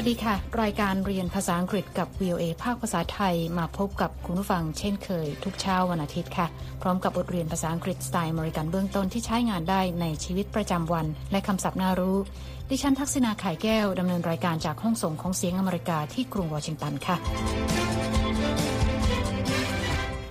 วัสดีค่ะ รายการเรียนภาษาอังกฤษกับ VOA ภาคภาษาไทยมาพบกับคุณผู้ฟังเช่นเคย ทุกเช้าวันอาทิตย์ค่ะ พร้อมกับบทเรียนภาษาอังกฤษสไตล์อเมริกันเบื้องต้นที่ใช้งานได้ในชีวิตประจำวัน และคำศัพท์น่ารู้ ดิฉันทักษณาไข่แก้วดำเนินรายการจากห้องส่งของเสียงอเมริกาที่กรุงวอชิงตันค่ะ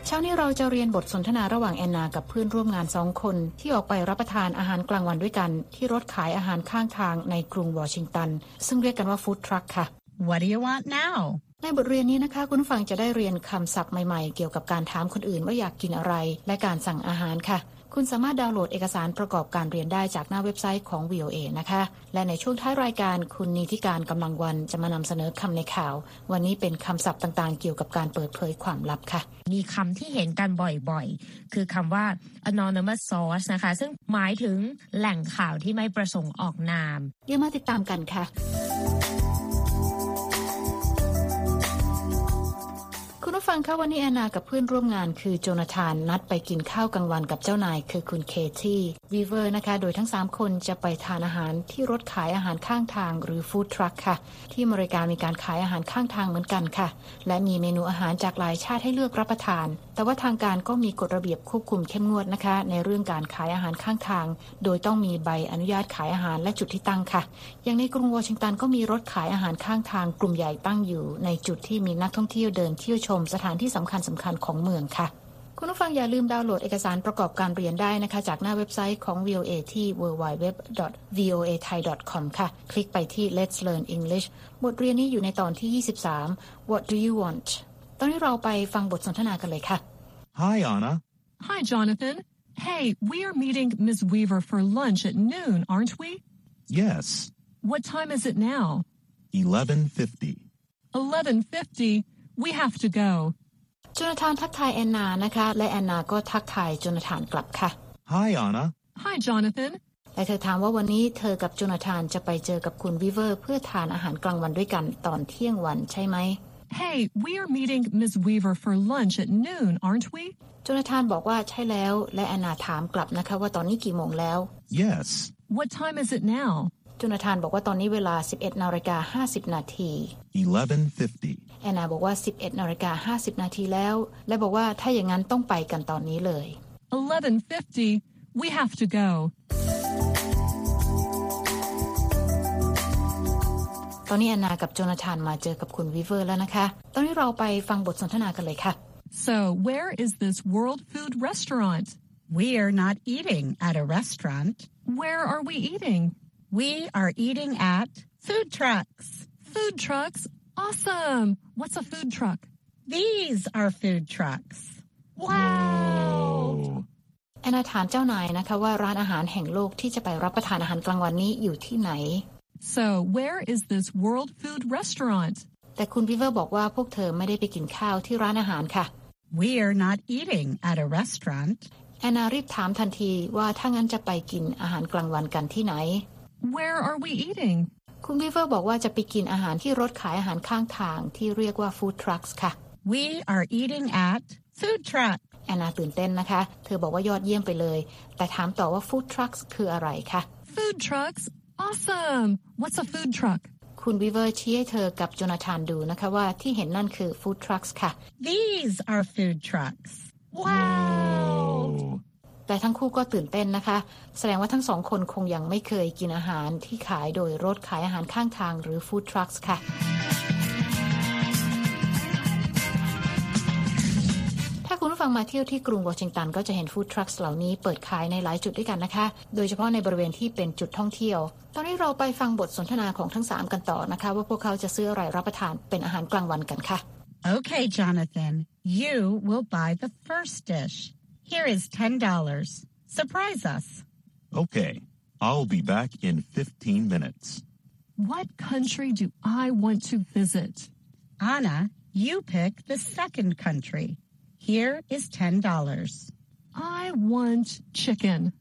เช้านี้เราจะเรียนบทสนทนาระหว่างแอนนากับเพื่อนร่วมงานสองคน ที่ออกไปรับประทานอาหารกลางวันด้วยกัน ที่รถขายอาหารข้างทางในกรุงวอชิงตัน ซึ่งเรียกกันว่าฟู้ดทรัคค่ะ What do you want now ในบทเรียนนี้นะคะ คุณฟังจะได้เรียนคำศัพท์ใหม่ๆ เกี่ยวกับการถามคนอื่นว่าอยากกินอะไร และการสั่งอาหารค่ะ คุณสามารถดาวน์โหลดเอกสารประกอบการเรียนได้จากหน้าเว็บไซต์ของ VOA นะคะ และในช่วงท้ายรายการคุณนีทิการกำลังวันจะมานำเสนอคำในข่าว วันนี้เป็นคำศัพท์ต่างๆ เกี่ยวกับการเปิดเผยความลับค่ะ มีคำที่เห็นกันบ่อยๆ คือคำว่า anonymous source นะคะ ซึ่งหมายถึงแหล่งข่าวที่ไม่ประสงค์ออกนาม เดี๋ยวมาติดตามกันค่ะ ฟังคะวันนี้แอนนากับเพื่อนร่วมงานคือโจนาธานนัดไปกินข้าวกลางวันกับเจ้านายคือคุณเคที่วีเวอร์นะคะ โดยทั้ง 3 คนจะไปทานอาหารที่รถขายอาหารข้างทางหรือฟู้ดทรัคค่ะ ที่อเมริกามีการขายอาหารข้างทางเหมือนกันค่ะ และมีเมนูอาหารจากหลายชาติให้เลือกรับประทาน แต่ว่าทางการก็มีกฎระเบียบควบคุมเข้มงวดนะคะ ในเรื่องการขายอาหารข้างทาง โดยต้องมีใบอนุญาตขายอาหารและจุดที่ตั้งค่ะ อย่างในกรุงวอชิงตันก็มีรถขายอาหารข้างทาง กลุ่มใหญ่ตั้งอยู่ ในจุดที่มีนักท่องเที่ยวเดินเที่ยวชมสถานที่สำคัญสำคัญของเมืองค่ะคุณผู้ฟังอย่าลืมดาวน์โหลดเอกสารประกอบการเรียนได้นะคะ จากหน้าเว็บไซต์ของ VOA ที่ www.voathai.com ค่ะ คลิกไปที่ Let's Learn English บทเรียนนี้อยู่ในตอนที่ 23 What do you want ตอนนี้เราไปฟังบทสนทนากันเลยค่ะ Hi, Anna. Hi, Jonathan. Hey, we are meeting Ms. Weaver for lunch at noon, aren't we? Yes, What time is it now? 1150. 11:50. We have to go. โจนาธานทักทายแอนนานะคะ และแอนนาก็ทักทายโจนาธานกลับค่ะ Hi, Anna. Hi, Jonathan. และเธอถามว่าวันนี้เธอกับโจนาธานจะไปเจอกับคุณวิเวอร์ เพื่อทานอาหารกลางวันด้วยกันตอนเที่ยงวันใช่ไหม Hey, we are meeting Ms. Weaver for lunch at noon, aren't we? โจนาธานบอกว่าใช่แล้ว และแอนนาถามกลับนะคะว่าตอนนี้กี่โมงแล้ว Yes, What time is it now? โจนาธานบอกว่าตอนนี้เวลา 11นาฬิกา50นาที 1150. แอนนาบอกว่า 11นาฬิกา50 นาทีแล้ว และบอกว่าถ้าอย่างนั้นต้องไปกันตอนนี้เลย 11:50. We have to go. ตอนนี้แอนนากับโจนาธานมาเจอกับคุณวิเวอร์แล้วนะคะ ตอนนี้เราไปฟังบทสนทนากันเลยค่ะ So, where is this world food restaurant? We are not eating at a restaurant. Where are we eating? We are eating at food trucks. Food trucks. Awesome. What's a food truck? These are food trucks. Wow. แอนนาถามเจ้านายนะคะว่าร้านอาหารแห่งโลกที่จะไปรับประทานอาหารกลางวันนี้อยู่ที่ไหน So, where is this world food restaurant? แต่คุณวิเวอร์บอกว่าพวกเธอไม่ได้ไปกินข้าวที่ร้านอาหารค่ะ We are not eating at a restaurant. แอนนารีบถามทันทีว่าถ้างั้นจะไปกินอาหารกลางวันกันที่ไหน Where are we eating? คุณวิเวอร์บอกว่าจะไปกินอาหารที่รถขายอาหารข้างทางที่เรียกว่าฟู้ดทรัคค่ะ We are eating at food truck. แอนนาตื่นเต้นนะคะ เธอบอกว่ายอดเยี่ยมไปเลย แต่ถามต่อว่าฟู้ดทรัคคืออะไรคะ Food trucks? Awesome. What's a food truck? คุณวิเวอร์ชี้ให้เธอกับโจนาธานดูนะคะว่าที่เห็นนั่นคือฟู้ดทรัคค่ะ These are food trucks. Wow. แต่ทั้งคู่ก็ตื่นเต้นนะคะ แสดงว่าทั้งสองคนคงยังไม่เคยกินอาหารที่ขายโดยรถขายอาหารข้างทางหรือฟู้ดทรัคค่ะถ้าคุณผู้ฟังมาเที่ยวที่กรุงวอชิงตันก็จะเห็นฟู้ดทรัคเหล่านี้เปิดขายในหลายจุดด้วยกันนะคะ โดยเฉพาะในบริเวณที่เป็นจุดท่องเที่ยว ตอนนี้เราไปฟังบทสนทนาของทั้งสามกันต่อนะคะ ว่าพวกเขาจะซื้ออะไรรับประทานเป็นอาหารกลางวันกันค่ะ Okay, Jonathan, you will buy the first dish. Here is $10. Surprise us. Okay, I'll be back in 15 minutes. What country do I want to visit? Anna, you pick the second country. Here is $10. I want chicken.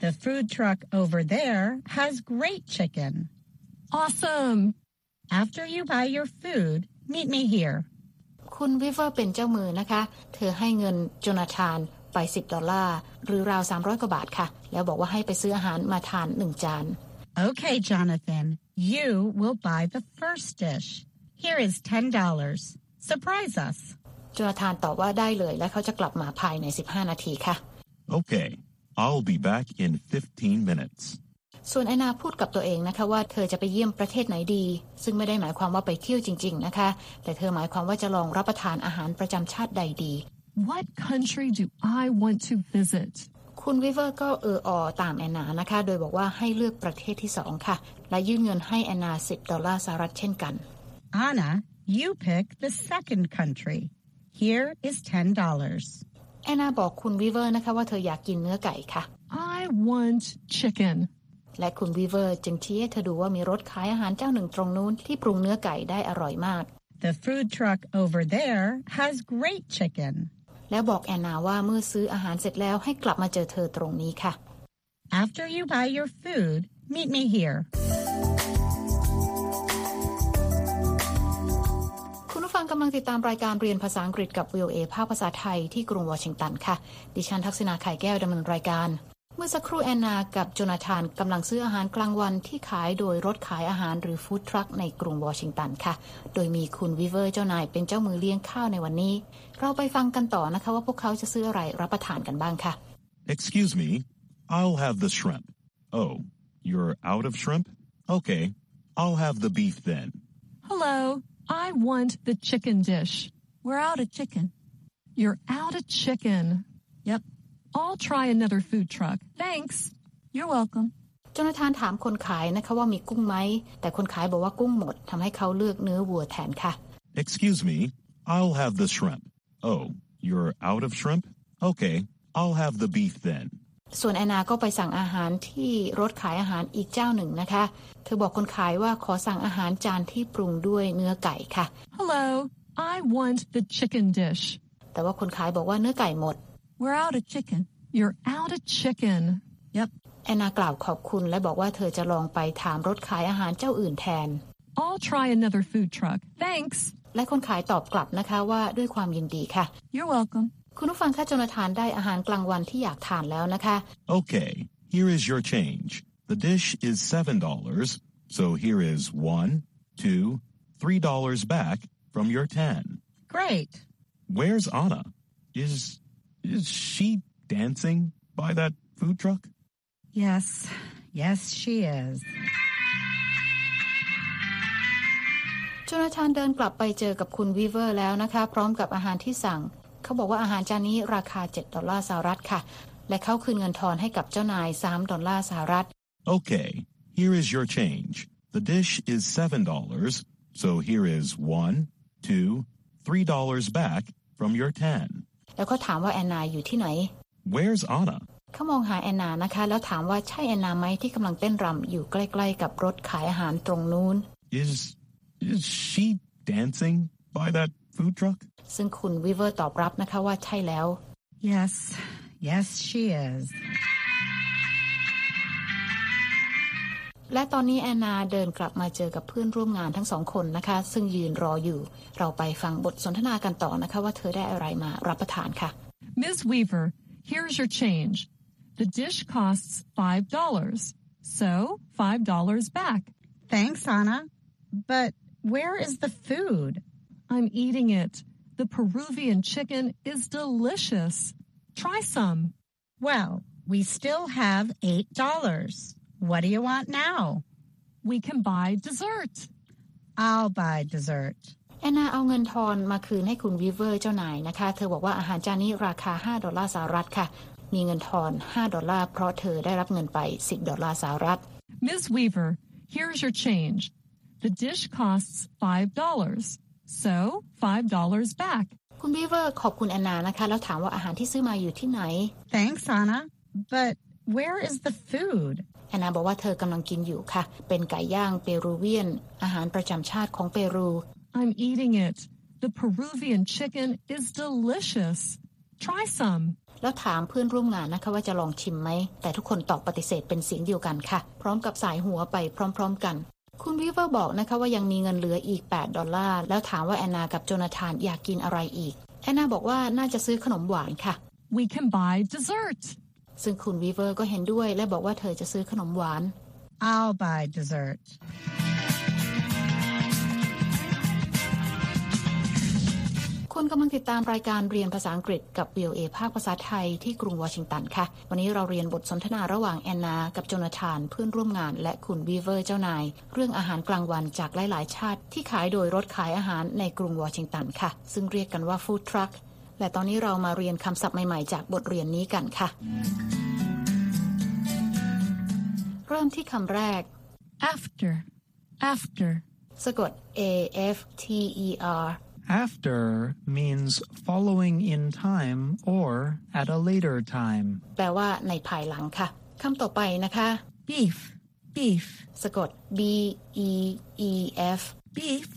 The food truck over there has great chicken. Awesome. After you buy your food, meet me here. คุณวิเวอร์เป็นเจ้ามือนะคะ เธอให้เงินโจนาธาน ไป 10 ดอลลาร์ หรือราว 300 กว่าบาทค่ะ แล้วบอกว่าให้ไปซื้ออาหารมาทาน1จาน Okay, Jonathan, you will buy the first dish. Here is $10. Surprise us. โจนาธานตอบว่าได้เลยและเขาจะกลับมาภายใน 15 นาทีค่ะ Okay, I'll be back in 15 minutes. ส่วนแอนนาพูดกับตัวเองนะคะว่าเธอจะไปเยี่ยมประเทศไหนดี ซึ่งไม่ได้หมายความว่าไปเที่ยวจริง ๆ นะคะ แต่เธอหมายความว่าจะลองรับประทานอาหารประจำชาติใดดี What country do I want to visit? คุณวิเวอร์ก็เอออตามแอนนานะคะ โดยบอกว่าให้เลือกประเทศที่สองค่ะ และยื่นเงินให้แอนนา 10 ดอลลาร์สหรัฐเช่นกัน Anna, you pick the second country. Here is $10. แอนนาบอกคุณวิเวอร์นะคะว่าเธออยากกินเนื้อไก่ค่ะ I want chicken. และคุณวีเวอร์จึงชี้ให้เธอดูว่ามีรถขายอาหารเจ้าหนึ่งตรงนู้นที่ปรุงเนื้อไก่ได้อร่อยมาก The food truck over there has great chicken. แล้วบอกแอนนาว่าเมื่อซื้ออาหารเสร็จแล้วให้กลับมาเจอเธอตรงนี้ค่ะ After you buy your food, meet me here. คุณผู้ฟังกำลังติดตามรายการเรียนภาษาอังกฤษกับ VOA ภาคภาษาไทยที่กรุงวอชิงตันค่ะ ดิฉันทักษณาไข่แก้วดำเนินรายการ เมื่อสักครู่แอนนากับโจนาธานกำลังซื้ออาหารกลางวันที่ขายโดยรถขายอาหารหรือฟู้ดทรัคในกรุงวอชิงตันค่ะ โดยมีคุณวิเวอร์เจ้านายเป็นเจ้ามือเลี้ยงข้าวในวันนี้ เราไปฟังกันต่อนะคะว่าพวกเขาจะซื้ออะไรรับประทานกันบ้างค่ะ Excuse me, I'll have the shrimp. Oh, you're out of shrimp? Okay, I'll have the beef then. Hello, I want the chicken dish. We're out of chicken. You're out of chicken. Yep. I'll try another food truck. Thanks. You're welcome. โจนาธานถามคนขายนะคะว่ามีกุ้งไหม แต่คนขายบอกว่ากุ้งหมดทำให้เขาเลือกเนื้อวัวแทนค่ะ Excuse me, I'll have the shrimp. Oh, you're out of shrimp? Okay, I'll have the beef then. ส่วนแอนนาก็ไปสั่งอาหารที่รถขายอาหารอีกเจ้าหนึ่งนะคะ เธอบอกคนขายว่าขอสั่งอาหารจานที่ปรุงด้วยเนื้อไก่ค่ะ Hello, I want the chicken dish. แต่ว่าคนขายบอกว่าเนื้อไก่หมด We're out of chicken. You're out of chicken. Yep. แอนนากล่าวขอบคุณและบอกว่าเธอจะลองไปถามรถขายอาหารเจ้าอื่นแทน I'll try another food truck. Thanks. และคนขายตอบกลับนะคะว่าด้วยความยินดีค่ะ You're welcome. คุณผู้ฟังคะโจนาธานได้อาหารกลางวันที่อยากทานแล้วนะคะ Okay, here is your change. The dish is $7, so here is one, two, three dollars back from your 10. Great. Where's Anna? Is is she dancing by that food truck? Yes, yes, she is. โจนาธานเดินกลับไปเจอกับคุณวีเวอร์แล้วนะคะ พร้อมกับอาหารที่สั่ง เขาบอกว่าอาหารจานนี้ราคา 7 ดอลลาร์สหรัฐค่ะ และเขาคืนเงินทอนให้กับเจ้านาย 3 ดอลลาร์สหรัฐ Okay, here is your change. The dish is $7, so here is one, two, three dollars back from your 10. แล้วก็ถามว่าแอนนาอยู่ที่ไหน Where's Anna? เขามองหาแอนนานะคะ แล้วถามว่าใช่แอนนาไหมที่กำลังเต้นรำอยู่ใกล้ ๆ กับรถขายอาหารตรงนู้น Is is she dancing by that food truck? ซึ่งคุณวีเวอร์ตอบรับนะคะว่าใช่แล้ว Yes, yes, she is. และตอนนี้แอนนาเดินกลับมาเจอกับเพื่อนร่วมงานทั้งสองคนนะคะ ซึ่งยืนรออยู่ เราไปฟังบทสนทนากันต่อนะคะ ว่าเธอได้อะไรมารับประทานค่ะ Ms. Weaver, here's your change. The dish costs $5. So, $5 back. Thanks, Anna. But where is the food? I'm eating it. The Peruvian chicken is delicious. Try some. Well, we still have $8. What do you want now? We can buy dessert. I'll buy dessert. แอนนาเอาเงินทอนมาคืนให้คุณวีเวอร์เจ้านายนะคะ เธอบอกว่าอาหารจานนี้ราคา 5 ดอลลาร์สหรัฐค่ะ มีเงินทอน 5 ดอลลาร์เพราะเธอได้รับเงินไป 10 ดอลลาร์สหรัฐ Ms. Weaver, here's your change. The dish costs $5. So, $5 back. คุณวีเวอร์ขอบคุณแอนนานะคะ แล้วถามว่าอาหารที่ซื้อมาอยู่ที่ไหน Thanks, Anna. But where is the food? แอนนาบอกว่าเธอกำลังกินอยู่ค่ะ เป็นไก่ย่างเปรูเวียน อาหารประจำชาติของเปรู I'm eating it. The Peruvian chicken is delicious. Try some. แล้วถามเพื่อนร่วมงานนะคะว่าจะลองชิมไหม แต่ทุกคนตอบปฏิเสธเป็นเสียงเดียวกันค่ะ พร้อมกับสายหัวไปพร้อม ๆ กัน คุณวีเวอร์บอกนะคะว่ายังมีเงินเหลืออีก 8 ดอลลาร์ แล้วถามว่าแอนนากับโจนาธานอยากกินอะไรอีก แอนนาบอกว่าน่าจะซื้อขนมหวานค่ะ We can buy dessert. ซึ่งคุณวีเวอร์ก็เห็นด้วย และบอกว่าเธอจะซื้อขนมหวาน I'll buy dessert. คุณกำลังติดตามรายการเรียนภาษาอังกฤษกับ VOA ภาคภาษาไทยที่กรุงวอชิงตันค่ะ วันนี้เราเรียนบทสนทนาระหว่างแอนนา กับโจนาธานเพื่อนร่วมงานและคุณวีเวอร์เจ้านาย เรื่องอาหารกลางวันจากหลาย ๆ ชาติที่ขายโดยรถขายอาหารในกรุงวอชิงตันค่ะ ซึ่งเรียกกันว่าฟู้ดทรัค และตอนนี้เรามาเรียนคำศัพท์ใหม่ ๆ จากบทเรียนนี้กันค่ะ เริ่มที่คำแรก After. After. สะกด A F T E R After means following in time or at a later time. แปลว่าในภายหลังค่ะ คำต่อไปนะคะ Beef. Beef. สะกด B E E F Beef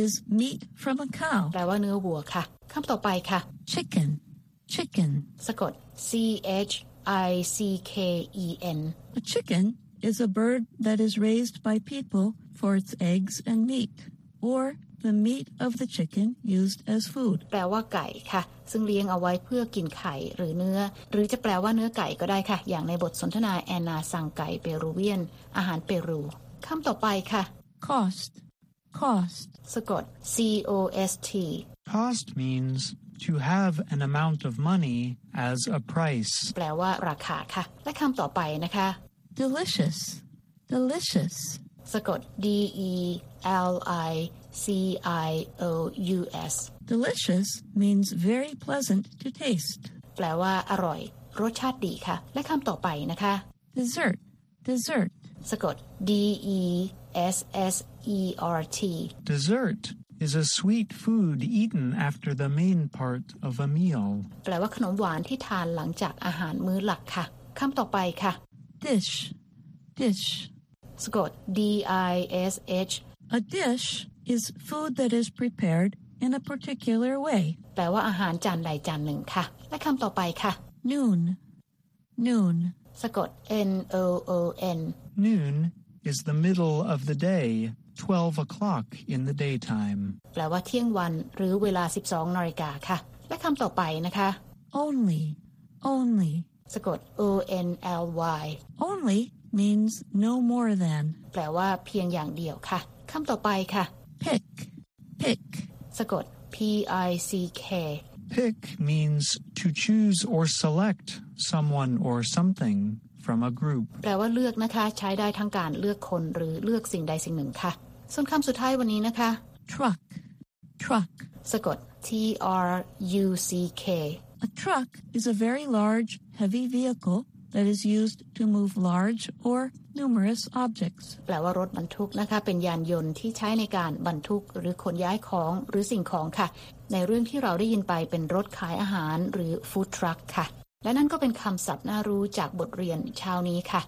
is meat from a cow. แปลว่าเนื้อวัวค่ะคำต่อไปค่ะ Chicken. Chicken. สะกด C H I C K E N A chicken is a bird that is raised by people for its eggs and meat, or the meat of the chicken used as food. แปลว่าไก่ค่ะ ซึ่งเลี้ยงเอาไว้เพื่อกินไข่หรือเนื้อ หรือจะแปลว่าเนื้อไก่ก็ได้ค่ะ อย่างในบทสนทนาแอนนาสั่งไก่เปรูเวียน อาหารเปรูคำต่อไปค่ะ Cost. Cost. สะกด C O S T Cost means to have an amount of money as a price. แปลว่าราคาค่ะ และคำต่อไปนะคะ Delicious. Delicious. สะกด D E L I C I O U S Delicious means very pleasant to taste. แปลว่าอร่อย รสชาติดีค่ะ และคำต่อไปนะคะ Dessert. Dessert. สะกด D E S S E R T Dessert is a sweet food eaten after the main part of a meal. แปลว่าขนมหวานที่ทานหลังจากอาหารมื้อหลักค่ะคำต่อไปค่ะ Dish. Dish. สะกด D I S H A dish is food that is prepared in a particular way. แปลว่าอาหารจานใดจานหนึ่งค่ะ และคำต่อไปค่ะ Noon. Noon. สะกด N O O N Noon is the middle of the day, 12 o'clock in the daytime. แปลว่าเที่ยงวันหรือเวลา 12นาฬิกาค่ะ และคำต่อไปนะคะ Only. Only. สะกด O N L Y Only means no more than. แปลว่าเพียงอย่างเดียวค่ะ คำต่อไปค่ะ Pick. Pick. สะกด P I C K Pick means to choose or select someone or something from a group. แปลว่าเลือกนะคะ ใช้ได้ทั้งการเลือกคนหรือเลือกสิ่งใดสิ่งหนึ่งค่ะ ส่วนคำสุดท้ายวันนี้นะคะ Truck. Truck. สะกด T R U C K A truck is a very large, heavy vehicle that is used to move large or numerous objects. แปลว่ารถบรรทุกนะคะ เป็นยานยนต์ที่ใช้ในการบรรทุกหรือขนย้ายของหรือสิ่งของค่ะ ในเรื่องที่เราได้ยินไปเป็นรถขายอาหารหรือฟู้ดทรัคค่ะ และนั่นก็เป็นคำศัพท์น่ารู้จากบทเรียนเช้านี้ค่ะ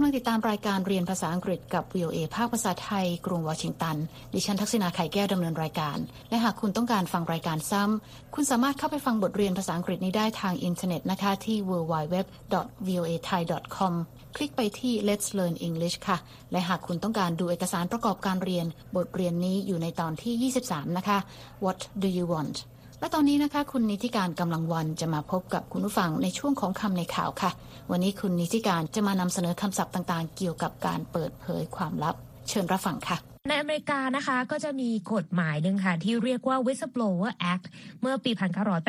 ำลังติดตามรายการเรียนภาษาอังกฤษกับ VOA ภาคภาษาไทย กรุงวอชิงตัน ดิฉันทักษณาไข่แก้วดำเนินรายการ และหากคุณต้องการฟังรายการซ้ำ คุณสามารถเข้าไปฟังบทเรียนภาษาอังกฤษนี้ได้ทางอินเทอร์เน็ตนะคะที่ www.voathai.com คลิกไปที่ Let's Learn English ค่ะ และหากคุณต้องการดูเอกสารประกอบการเรียน บทเรียนนี้อยู่ในตอนที่ 23 นะคะ What do you want และตอนนี้นะคะ คุณนิติการกำลังวันจะมาพบกับคุณผู้ฟังในช่วงของคำในข่าวค่ะ วันนี้คุณนิติการจะมานำเสนอคำศัพท์ต่างๆ เกี่ยวกับการเปิดเผยความลับ เชิญรับฟังค่ะในอเมริกานะคะก็จะมีกฎหมายหนึ่งค่ะ ที่เรียกว่า Whistleblower Act เมื่อปี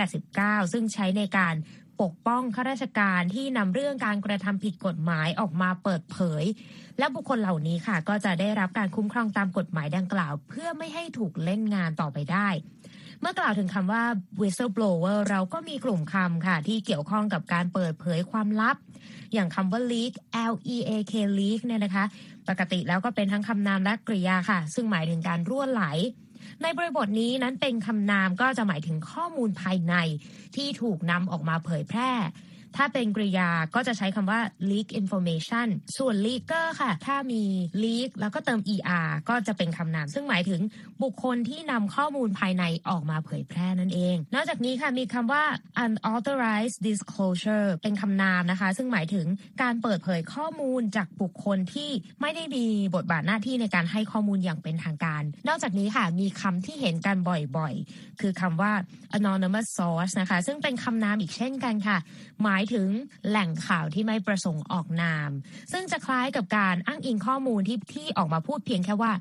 1989 ซึ่งใช้ในการปกป้องข้าราชการที่นำเรื่องการกระทำผิดกฎหมายออกมาเปิดเผย และบุคคลเหล่านี้ค่ะ ก็จะได้รับการคุ้มครองตามกฎหมายดังกล่าว เพื่อไม่ให้ถูกเล่นงานต่อไปได้ เมื่อกล่าวถึงคำว่า whistleblower เราก็มีกลุ่มคำค่ะ ที่เกี่ยวข้องกับการเปิดเผยความลับ อย่างคำว่า leak L E A K leak เนี่ยนะคะ ปกติแล้วก็เป็นทั้งคำนามและกริยาค่ะ ซึ่งหมายถึงการรั่วไหล ในบริบทนี้นั้นเป็นคำนามก็จะหมายถึงข้อมูลภายในที่ถูกนำออกมาเผยแพร่ ถ้าเป็นกริยาก็จะใช้คำว่า leak information ส่วน leaker ค่ะ ถ้ามี leak แล้วก็เติม er ก็จะเป็นคำนาม ซึ่งหมายถึงบุคคลที่นำข้อมูลภายในออกมาเผยแพร่นั่นเอง นอกจากนี้ค่ะมีคำว่า unauthorized disclosure เป็นคำนามนะคะ ซึ่งหมายถึงการเปิดเผยข้อมูลจากบุคคลที่ไม่ได้มีบทบาทหน้าที่ในการให้ข้อมูลอย่างเป็นทางการ นอกจากนี้ค่ะมีคำที่เห็นกันบ่อยๆ คือคำว่า anonymous source นะคะ ซึ่งเป็นคำนามอีกเช่นกันค่ะ หมายายถึงแหล่งข่าวที่ไม่ประสงค์ออกนาม ซึ่งจะคล้ายกับการอ้างอิงข้อมูลที่ที่ออกมาพูดเพียงแค่ว่า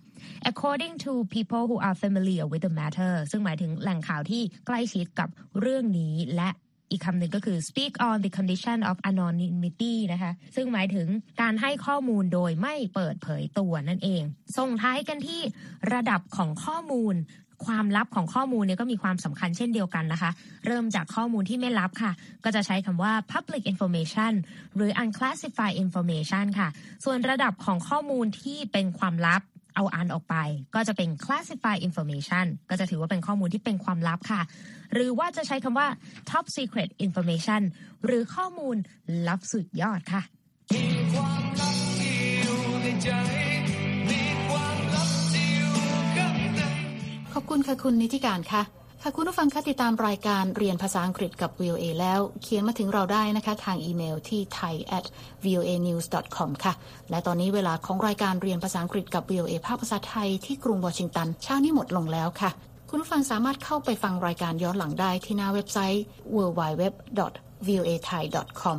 according to people who are familiar with the matter ซึ่งหมายถึงแหล่งข่าวที่ใกล้ชิดกับเรื่องนี้และอีกคำหนึ่งก็คือ speak on the condition of anonymity นะคะ ซึ่งหมายถึงการให้ข้อมูลโดยไม่เปิดเผยตัวนั่นเอง ส่งท้ายกันที่ระดับของข้อมูล ความลับของข้อมูลเนี่ยก็มีความสำคัญเช่นเดียวกันนะคะ เริ่มจากข้อมูลที่ไม่ลับค่ะ ก็จะใช้คำว่า public information หรือ unclassified information ค่ะ ส่วนระดับของข้อมูลที่เป็นความลับเอาอันออกไป ก็จะเป็น classified information ก็จะถือว่าเป็นข้อมูลที่เป็นความลับค่ะ หรือว่าจะใช้คำว่า top secret information หรือข้อมูลลับสุดยอดค่ะ ขอบคุณค่ะคุณนิติการค่ะค่ะคุณผู้ฟังคะติดตามรายการเรียนภาษาอังกฤษกับ VOA แล้ว เขียนมาถึงเราได้นะคะ ทางอีเมลที่ thai at voa news com ค่ะ และตอนนี้เวลาของรายการเรียนภาษาอังกฤษกับ VOA ภาคภาษาไทยที่กรุงวอชิงตันเช้านี้หมดลงแล้วค่ะ คุณผู้ฟังสามารถเข้าไปฟังรายการย้อนหลังได้ที่หน้าเว็บไซต์ www voa thai com